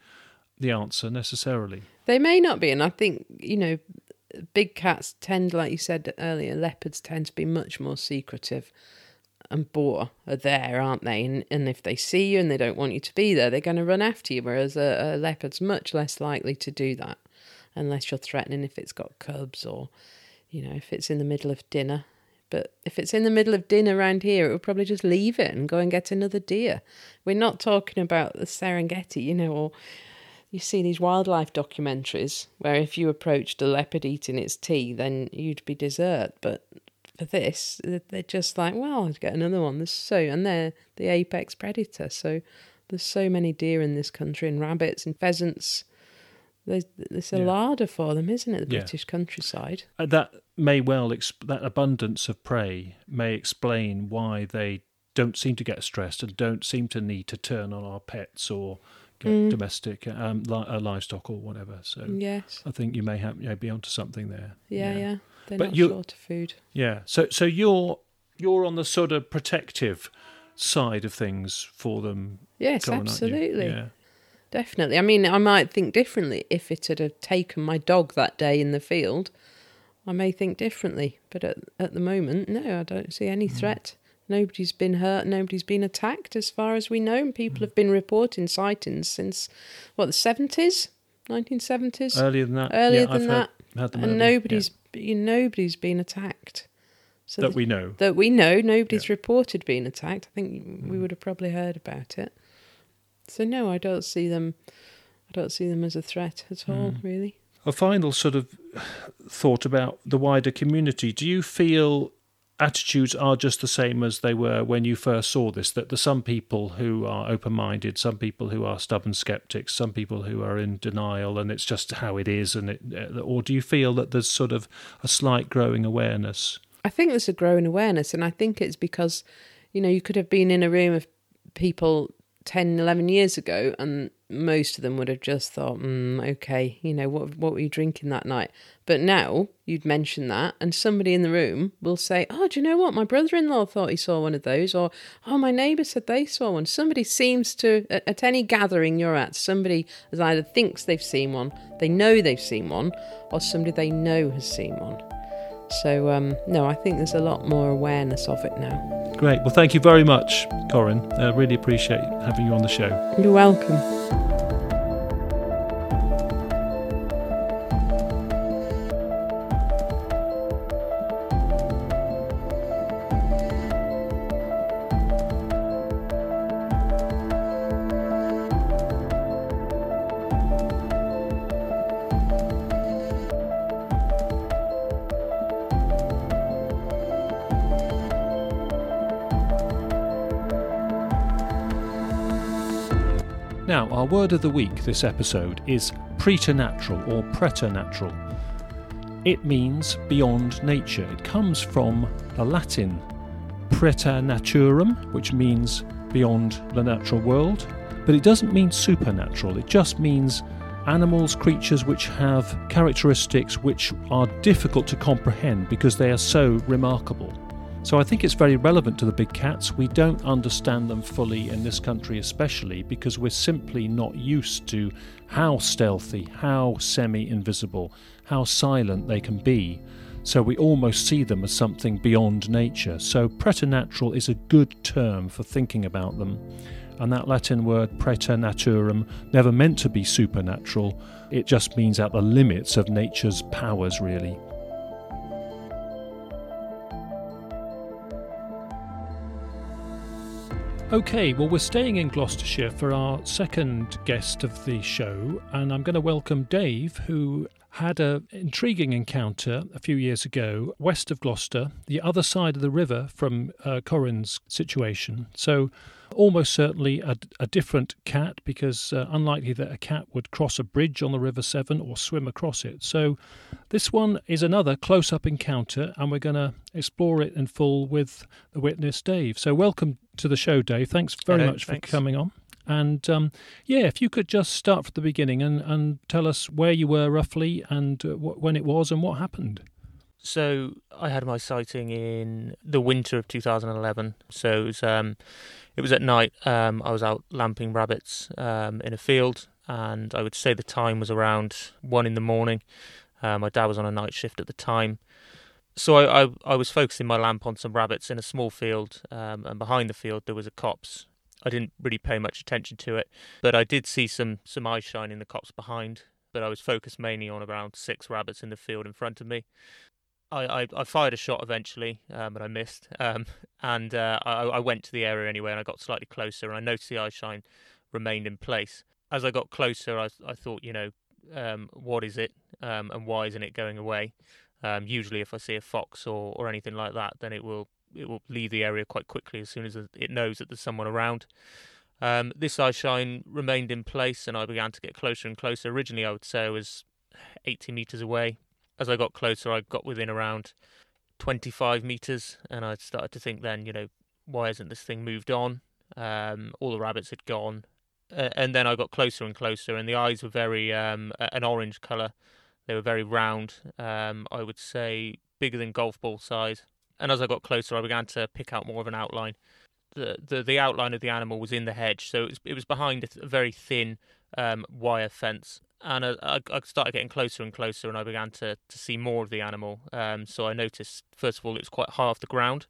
the answer necessarily. They may not be, and I think you know, big cats tend, like you said earlier, leopards tend to be much more secretive. And boar are there, aren't they? And, and if they see you and they don't want you to be there, they're going to run after you. Whereas a, a leopard's much less likely to do that, unless you're threatening if it's got cubs or, you know, if it's in the middle of dinner. But if it's in the middle of dinner around here, it would probably just leave it and go and get another deer. We're not talking about the Serengeti, you know, or you see these wildlife documentaries where if you approached a leopard eating its tea, then you'd be dessert. But for this, they're just like, well, I'd get another one. There's so, and they're the apex predator. So there's so many deer in this country, and rabbits and pheasants. There's, there's a Yeah. larder for them, isn't it? The Yeah. British countryside. Uh, that may well exp- that abundance of prey may explain why they don't seem to get stressed and don't seem to need to turn on our pets or get Mm. domestic um, li- uh, livestock or whatever. So Yes. I think you may have you know, be onto something there. Yeah, yeah. They're But not you- short of food. Yeah. So so you're you're on the sort of protective side of things for them. Yes, Corin, aren't you? absolutely. Yeah. Definitely. I mean, I might think differently if it had taken my dog that day in the field. I may think differently, but at at the moment, no, I don't see any Hmm. threat. Nobody's been hurt. Nobody's been attacked, as far as we know. And people Hmm. have been reporting sightings since what the seventies, nineteen seventies, Earlier than that. earlier yeah, than I've heard- that, had them and earlier, yeah. Nobody's you nobody's been attacked. So that we know. that we know nobody's Yeah. reported being attacked. I think Mm. we would have probably heard about it. So no, I don't see them. I don't see them as a threat at all. Mm. Really. A final sort of thought about the wider community. Do you feel attitudes are just the same as they were when you first saw this? That there's some people who are open minded, some people who are stubborn skeptics, some people who are in denial, and it's just how it is. And it, uh, or do you feel that there's sort of a slight growing awareness? I think there's a growing awareness, and I think it's because, you know, you could have been in a room of people 10, 11 years ago, and most of them would have just thought, mm, okay, you know, what what were you drinking that night? But now you'd mention that, and somebody in the room will say, oh, do you know what? My brother-in-law thought he saw one of those, or oh, my neighbour said they saw one. Somebody seems to, at, at any gathering you're at, somebody either thinks they've seen one, they know they've seen one, or somebody they know has seen one. So, um, no, I think there's a lot more awareness of it now. Great. Well, thank you very much, Corin. I really appreciate having you on the show. You're welcome. Now, our word of the week this episode is preternatural or preternatural. It means beyond nature. It comes from the Latin preternaturum, which means beyond the natural world, but it doesn't mean supernatural. It just means animals, creatures which have characteristics which are difficult to comprehend because they are so remarkable. So I think it's very relevant to the big cats. We don't understand them fully in this country, especially because we're simply not used to how stealthy, how semi invisible, how silent they can be. So we almost see them as something beyond nature. So preternatural is a good term for thinking about them. And that Latin word preternaturum never meant to be supernatural, it just means at the limits of nature's powers, really. Okay, well, we're staying in Gloucestershire for our second guest of the show, and I'm going to welcome Dave, who had an intriguing encounter a few years ago west of Gloucester, the other side of the river from uh, Corin's situation. So, almost certainly a, a different cat, because uh, unlikely that a cat would cross a bridge on the River Severn or swim across it. So, this one is another close up encounter, and we're going to explore it in full with the witness, Dave. So, welcome to the show, Dave. Thanks very Hello, much thanks. for coming on. And um, yeah, if you could just start from the beginning and, and tell us where you were roughly and uh, wh- when it was and what happened. So I had my sighting in the winter of 2011. So it was, um, it was at night. Um, I was out lamping rabbits um, in a field, and I would say the time was around one in the morning. Uh, my dad was on a night shift at the time. So I, I, I was focusing my lamp on some rabbits in a small field, um, and behind the field there was a copse. I didn't really pay much attention to it, but I did see some some eye shine in the copse behind. But I was focused mainly on around six rabbits in the field in front of me. I, I, I fired a shot eventually, um, but I missed. Um, and uh, I, I went to the area anyway, and I got slightly closer, and I noticed the eye shine remained in place. As I got closer, I, I thought, you know, um, what is it, um, and why isn't it going away? Um, usually, if I see a fox or, or anything like that, then it will it will leave the area quite quickly as soon as it knows that there's someone around. Um, this eye shine remained in place, and I began to get closer and closer. Originally, I would say I was 80 meters away. As I got closer, I got within around 25 meters, and I started to think then, you know, why hasn't this thing moved on? Um, all the rabbits had gone, uh, and then I got closer and closer, and the eyes were very um, an orange color. They were very round. Um, I would say bigger than golf ball size. And as I got closer, I began to pick out more of an outline. The the, the outline of the animal was in the hedge, so it was it was behind a, th- a very thin um, wire fence. And I, I, started getting closer and closer, and I began to, to see more of the animal. Um, so I noticed, first of all, it was quite high off the ground,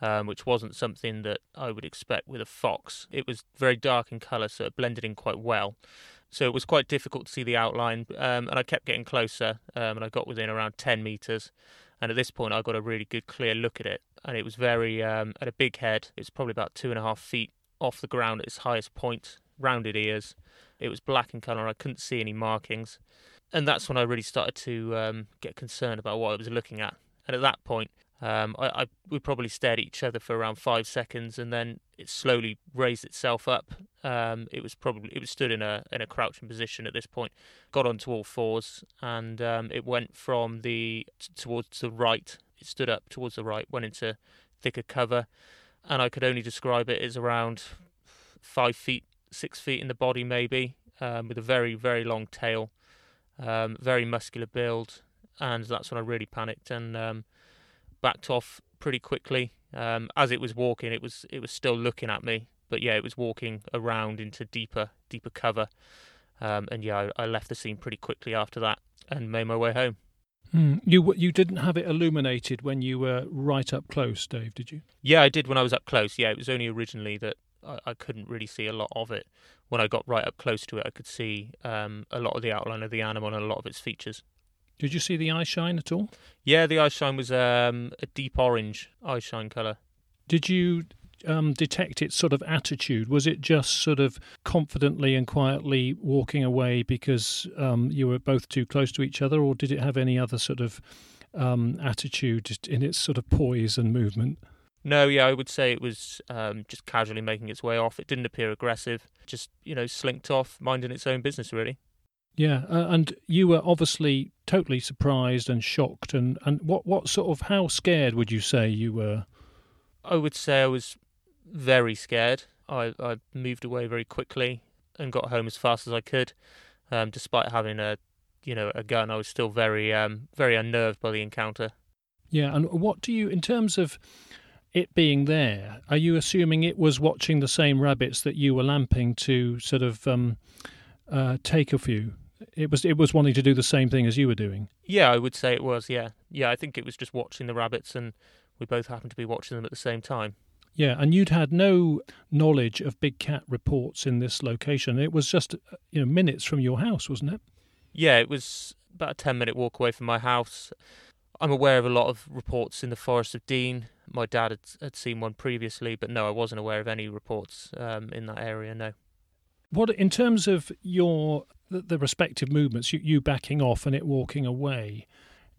um, which wasn't something that I would expect with a fox. It was very dark in colour, so it blended in quite well. So it was quite difficult to see the outline, um, and I kept getting closer, um, and I got within around 10 metres. And at this point, I got a really good, clear look at it, and it was very um, at a big head. It was probably about two and a half feet off the ground at its highest point, rounded ears. It was black in colour. I couldn't see any markings, and that's when I really started to um, get concerned about what I was looking at. And at that point, um, I, I, we probably stared at each other for around five seconds, and then it slowly raised itself up. Um, it was probably it was stood in a in a crouching position at this point. Got onto all fours, and um, it went from the t- towards the right. It stood up towards the right, went into thicker cover, and I could only describe it as around five feet, six feet in the body, maybe, um, with a very very long tail, um, very muscular build, and that's when I really panicked and um, backed off pretty quickly. Um, as it was walking, it was it was still looking at me, but yeah, it was walking around into deeper deeper cover. Um, and yeah, I, I, left the scene pretty quickly after that and made my way home. Hmm. You you didn't have it illuminated when you were right up close, Dave, did you? Yeah, I did when I was up close. Yeah, it was only originally that I, I couldn't really see a lot of it. When I got right up close to it, I could see um, a lot of the outline of the animal and a lot of its features. Did you see the eye shine at all? Yeah, the eye shine was um, a deep orange eye shine colour. Did you um, detect its sort of attitude? Was it just sort of confidently and quietly walking away because um, you were both too close to each other, or did it have any other sort of um, attitude in its sort of poise and movement? No, yeah, I would say it was um, just casually making its way off. It didn't appear aggressive, just, you know, slinked off, minding its own business, really. Yeah, uh, and you were obviously totally surprised and shocked. And, and what, what sort of, how scared would you say you were? I would say I was very scared. I, I moved away very quickly and got home as fast as I could. Um, despite having a, you know, a gun, I was still very, um, very unnerved by the encounter. Yeah, and what do you, in terms of it being there, are you assuming it was watching the same rabbits that you were lamping to sort of um, uh, take a few? It was it was wanting to do the same thing as you were doing. Yeah, I would say it was. Yeah, yeah. I think it was just watching the rabbits, and we both happened to be watching them at the same time. Yeah, and you'd had no knowledge of big cat reports in this location. It was just you know minutes from your house, wasn't it? Yeah, it was about a ten minute walk away from my house. I'm aware of a lot of reports in the Forest of Dean. My dad had, had seen one previously, but no, I wasn't aware of any reports um, in that area. No. What in terms of your the, the respective movements, you, you backing off and it walking away,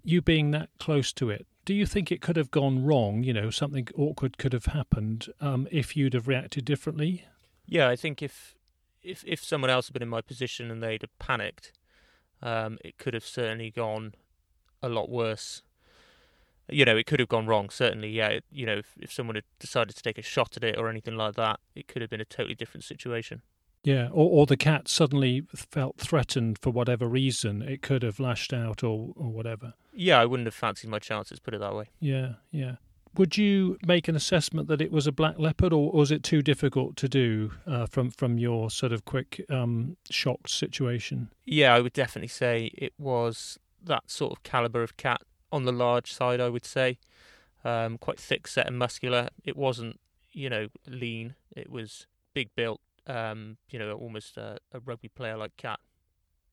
you being that close to it, do you think it could have gone wrong? You know, something awkward could have happened um, if you'd have reacted differently. Yeah, I think if if if someone else had been in my position and they'd have panicked, um, it could have certainly gone a lot worse. You know, it could have gone wrong. Certainly, yeah. You know, if, if someone had decided to take a shot at it or anything like that, it could have been a totally different situation. Yeah, or, or the cat suddenly felt threatened for whatever reason. It could have lashed out or, or whatever. Yeah, I wouldn't have fancied my chances, put it that way. Yeah, yeah. Would you make an assessment that it was a black leopard, or was it too difficult to do uh, from from your sort of quick um, shocked situation? Yeah, I would definitely say it was that sort of caliber of cat on the large side. I would say um, quite thick set and muscular. It wasn't, you know, lean. It was big built. Um, you know, almost a, a rugby player like cat.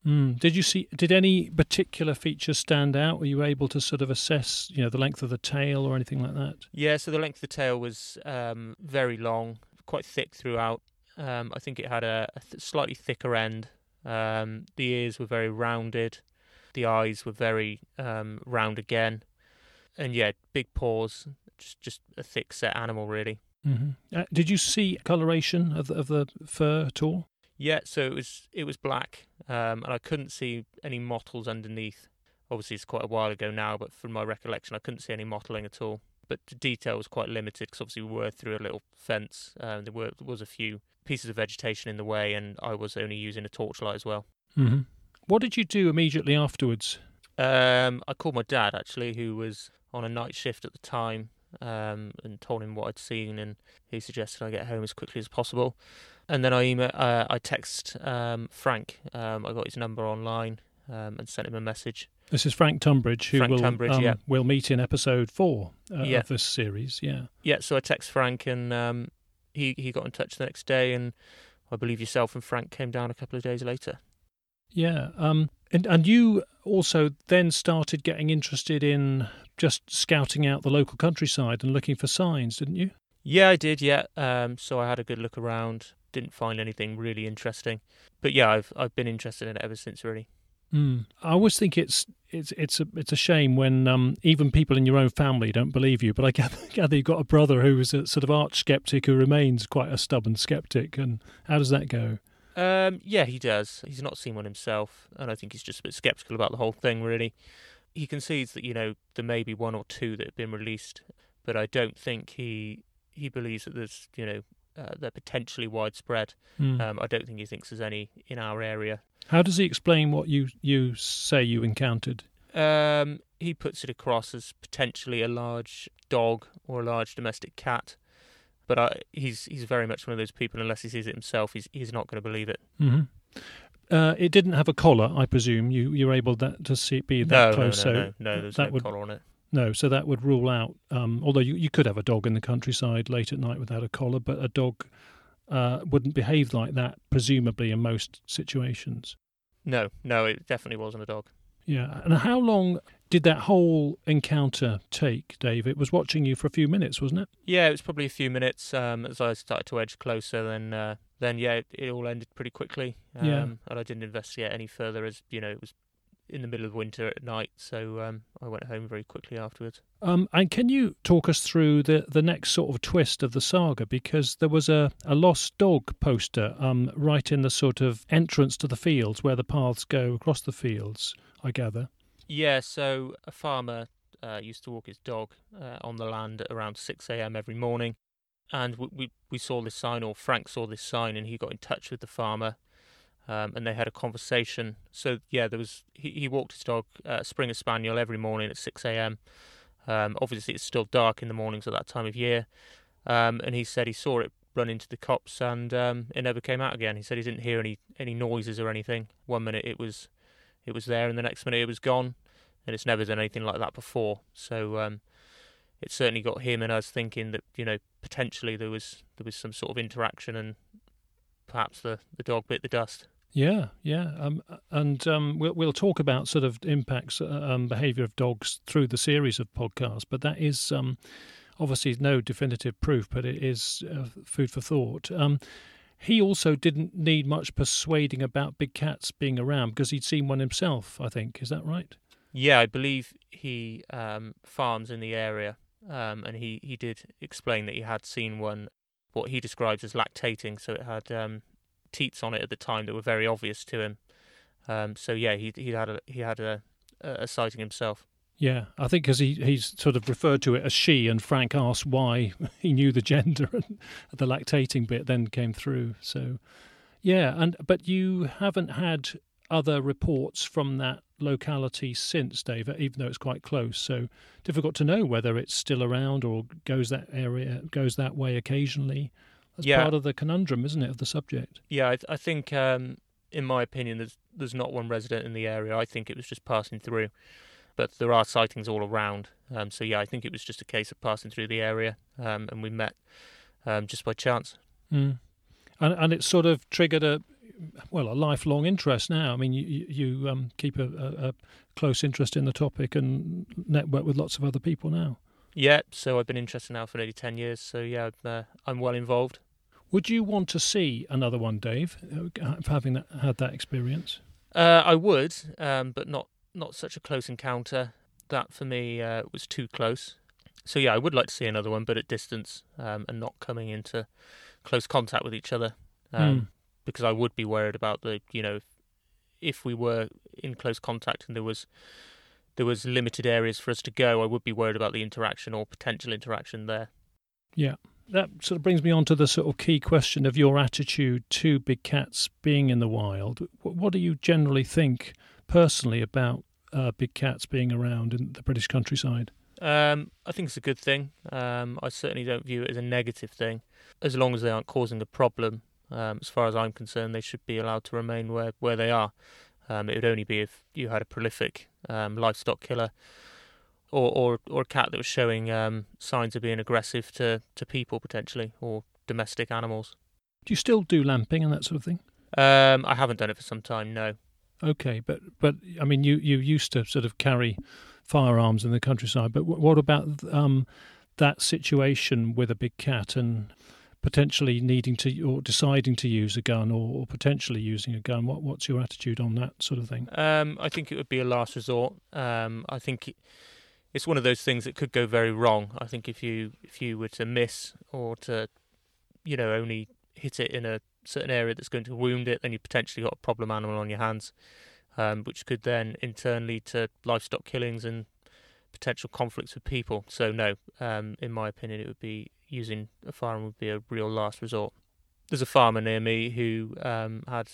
Mm. Did you see? Did any particular features stand out? Were you able to sort of assess, you know, the length of the tail or anything like that? Yeah, so the length of the tail was um, very long, quite thick throughout. Um, I think it had a, a th- slightly thicker end. Um, the ears were very rounded. The eyes were very um, round again, and yeah, big paws. Just just a thick set animal, really. Mm-hmm. Uh, did you see coloration of the, of the fur at all? Yeah, so it was it was black, um, and I couldn't see any mottles underneath. Obviously, it's quite a while ago now, but from my recollection, I couldn't see any mottling at all. But the detail was quite limited because obviously we were through a little fence. Um, there were there was a few pieces of vegetation in the way, and I was only using a torchlight as well. Mm-hmm. What did you do immediately afterwards? Um, I called my dad actually, who was on a night shift at the time, um, and told him what I'd seen, and he suggested I get home as quickly as possible. And then I email, uh, I text um, Frank. Um, I got his number online um, and sent him a message. This is Frank Tunbridge, who Frank will Tunbridge, um, yeah. will meet in episode four uh, Yeah. of this series. Yeah. Yeah, so I text Frank, and um, he he got in touch the next day, and I believe yourself and Frank came down a couple of days later. Yeah. Um, and, and you also then started getting interested in just scouting out the local countryside and looking for signs, didn't you? Yeah, I did. Yeah, um, so I had a good look around. Didn't find anything really interesting, but yeah, I've I've been interested in it ever since. Really. Mm. I always think it's it's it's a it's a shame when um, even people in your own family don't believe you. But I gather, gather you've got a brother who is a sort of arch skeptic who remains quite a stubborn skeptic. And how does that go? Um, yeah, he does. He's not seen one himself, and I think he's just a bit skeptical about the whole thing. Really, he concedes that you know there may be one or two that have been released, but I don't think he he believes that there's you know uh, they're potentially widespread. Mm. Um, I don't think he thinks there's any in our area. How does he explain what you you say you encountered? Um, he puts it across as potentially a large dog or a large domestic cat, but I, he's he's very much one of those people. Unless he sees it himself, he's he's not going to believe it. hmm Uh, it didn't have a collar, I presume. You you're able that to see it be that no, close. no, so no, no, no. There's that no would collar on it. no, so that would rule out. Um, although you, you could have a dog in the countryside late at night without a collar, but a dog uh, wouldn't behave like that, presumably in most situations. No, no, it definitely wasn't a dog. Yeah. And how long did that whole encounter take, Dave? It was watching you for a few minutes, wasn't it? Yeah, it was probably a few minutes. Um, as I started to edge closer, then uh, then yeah, it, it all ended pretty quickly. Um, Yeah. and I didn't investigate any further, as you know, it was in the middle of winter at night, so um, I went home very quickly afterwards. Um, and can you talk us through the, the next sort of twist of the saga? Because there was a, a lost dog poster um, right in the sort of entrance to the fields where the paths go across the fields, I gather. Yeah, so a farmer uh, used to walk his dog uh, on the land at around 6 a.m. every morning. And we, we, we saw this sign, or Frank saw this sign, and he got in touch with the farmer um, and they had a conversation. So, yeah, there was he, he walked his dog, uh, Springer Spaniel, every morning at 6 a.m. Um, obviously, it's still dark in the mornings at that time of year. Um, and he said he saw it run into the copse and um, it never came out again. He said he didn't hear any, any noises or anything. One minute it was it was there, and the next minute it was gone, and it's never done anything like that before. So um, it certainly got him and us thinking that you know potentially there was there was some sort of interaction, and perhaps the, the dog bit the dust. Yeah, yeah, um, and um, we'll we'll talk about sort of impacts, uh, um, behaviour of dogs through the series of podcasts. But that is um, obviously no definitive proof, but it is uh, food for thought. Um, he also didn't need much persuading about big cats being around because he'd seen one himself. I think is that right? Yeah, I believe he um, farms in the area, um, and he, he did explain that he had seen one, what he describes as lactating. So it had um, teats on it at the time that were very obvious to him. Um, so yeah, he he had a he had a, a sighting himself. Yeah, I think because he he's sort of referred to it as she, and Frank asked why he knew the gender, and the lactating bit then came through. So, Yeah, and but you haven't had other reports from that locality since, Dave, even though it's quite close. So difficult to know whether it's still around or goes that area goes that way occasionally. That's Yeah. part of the conundrum, isn't it, of the subject? Yeah, I, I think, um, in my opinion, there's there's not one resident in the area. I think it was just passing through, but there are sightings all around. Um, so yeah, I think it was just a case of passing through the area, um, and we met um, just by chance. Mm. And and it sort of triggered a well a lifelong interest now. I mean, you you, um, keep a, a, a close interest in the topic and network with lots of other people now. Yeah, so I've been interested now for nearly ten years. So yeah, uh, I'm well involved. Would you want to see another one, Dave, uh, having that, had that experience? Uh, I would, um, but not not such a close encounter. That for me uh, was too close. So yeah, I would like to see another one, but at distance um, and not coming into close contact with each other, um, Hmm. Because I would be worried about the you know if, we were in close contact and there was there was limited areas for us to go, I would be worried about the interaction or potential interaction there. Yeah. That sort of brings me on to the sort of key question of your attitude to big cats being in the wild. What do you generally think personally about uh, big cats being around in the British countryside? Um, I think it's a good thing. Um, I certainly don't view it as a negative thing, as long as they aren't causing a problem. Um, as far as I'm concerned, they should be allowed to remain where where they are. Um, it would only be if you had a prolific um, livestock killer, or, or or a cat that was showing um, signs of being aggressive to, to people potentially, or domestic animals. Do you still do lamping and that sort of thing? Um, I haven't done it for some time. No. Okay, but but I mean, you you used to sort of carry firearms in the countryside, but wh- what about um, that situation with a big cat and potentially needing to or deciding to use a gun or, or potentially using a gun? What what's your attitude on that sort of thing? Um, I think it would be a last resort. Um, I think it, it's one of those things that could go very wrong. I think if you if you were to miss or to, you know, only hit it in a certain area that's going to wound it, then you potentially got a problem animal on your hands, um, which could then in turn lead to livestock killings and potential conflicts with people. So no, um, in my opinion, it would be using a firearm would be a real last resort. There's a farmer near me who um, had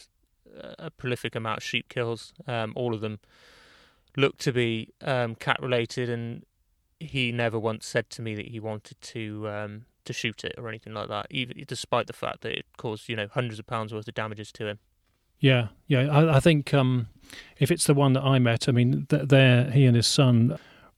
a prolific amount of sheep kills. Um, all of them looked to be um, cat related, and he never once said to me that he wanted to um, to shoot it or anything like that, even despite the fact that it caused you know hundreds of pounds worth of damages to him. Yeah, yeah. I, I think um, if it's the one that I met, I mean, th- there he and his son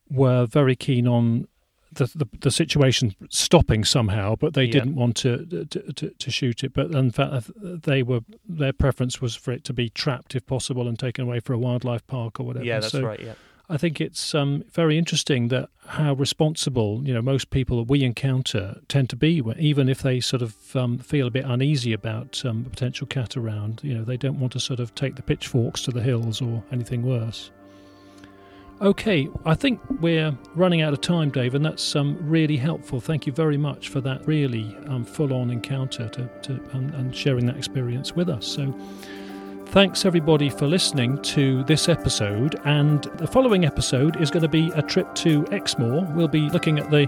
were very keen on the, the the situation stopping somehow, but they Yeah. didn't want to, to to to shoot it. But in fact, they were their preference was for it to be trapped if possible and taken away for a wildlife park or whatever. Yeah, that's so right. Yeah, I think it's um, very interesting that how responsible you know most people that we encounter tend to be, even if they sort of um, feel a bit uneasy about um, a potential cat around. You know, they don't want to sort of take the pitchforks to the hills or anything worse. Okay, I think we're running out of time, Dave, and that's um, really helpful. Thank you very much for that really um, full-on encounter to, to and sharing that experience with us. So. Thanks everybody for listening to this episode. And the following episode is going to be a trip to Exmoor. We'll be looking at the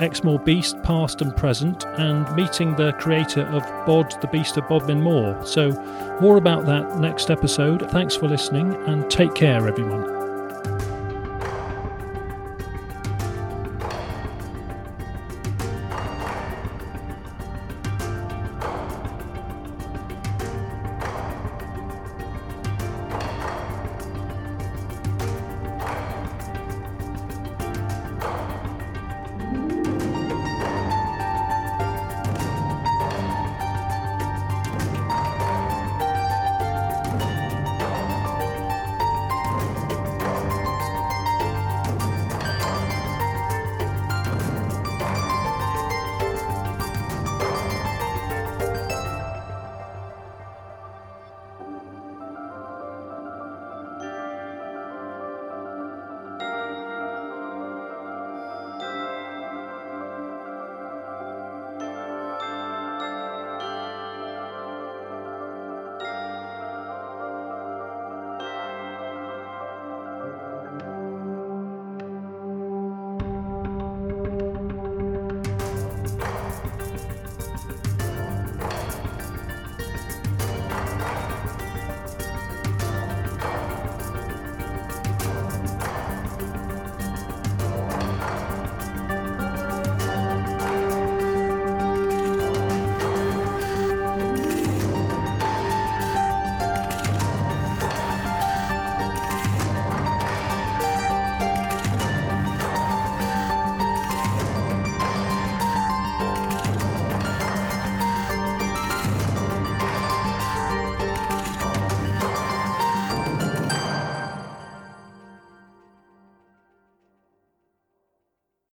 Exmoor Beast, past and present, and meeting the creator of Bod, the Beast of Bodmin Moor. So, more about that next episode. Thanks for listening and take care, everyone.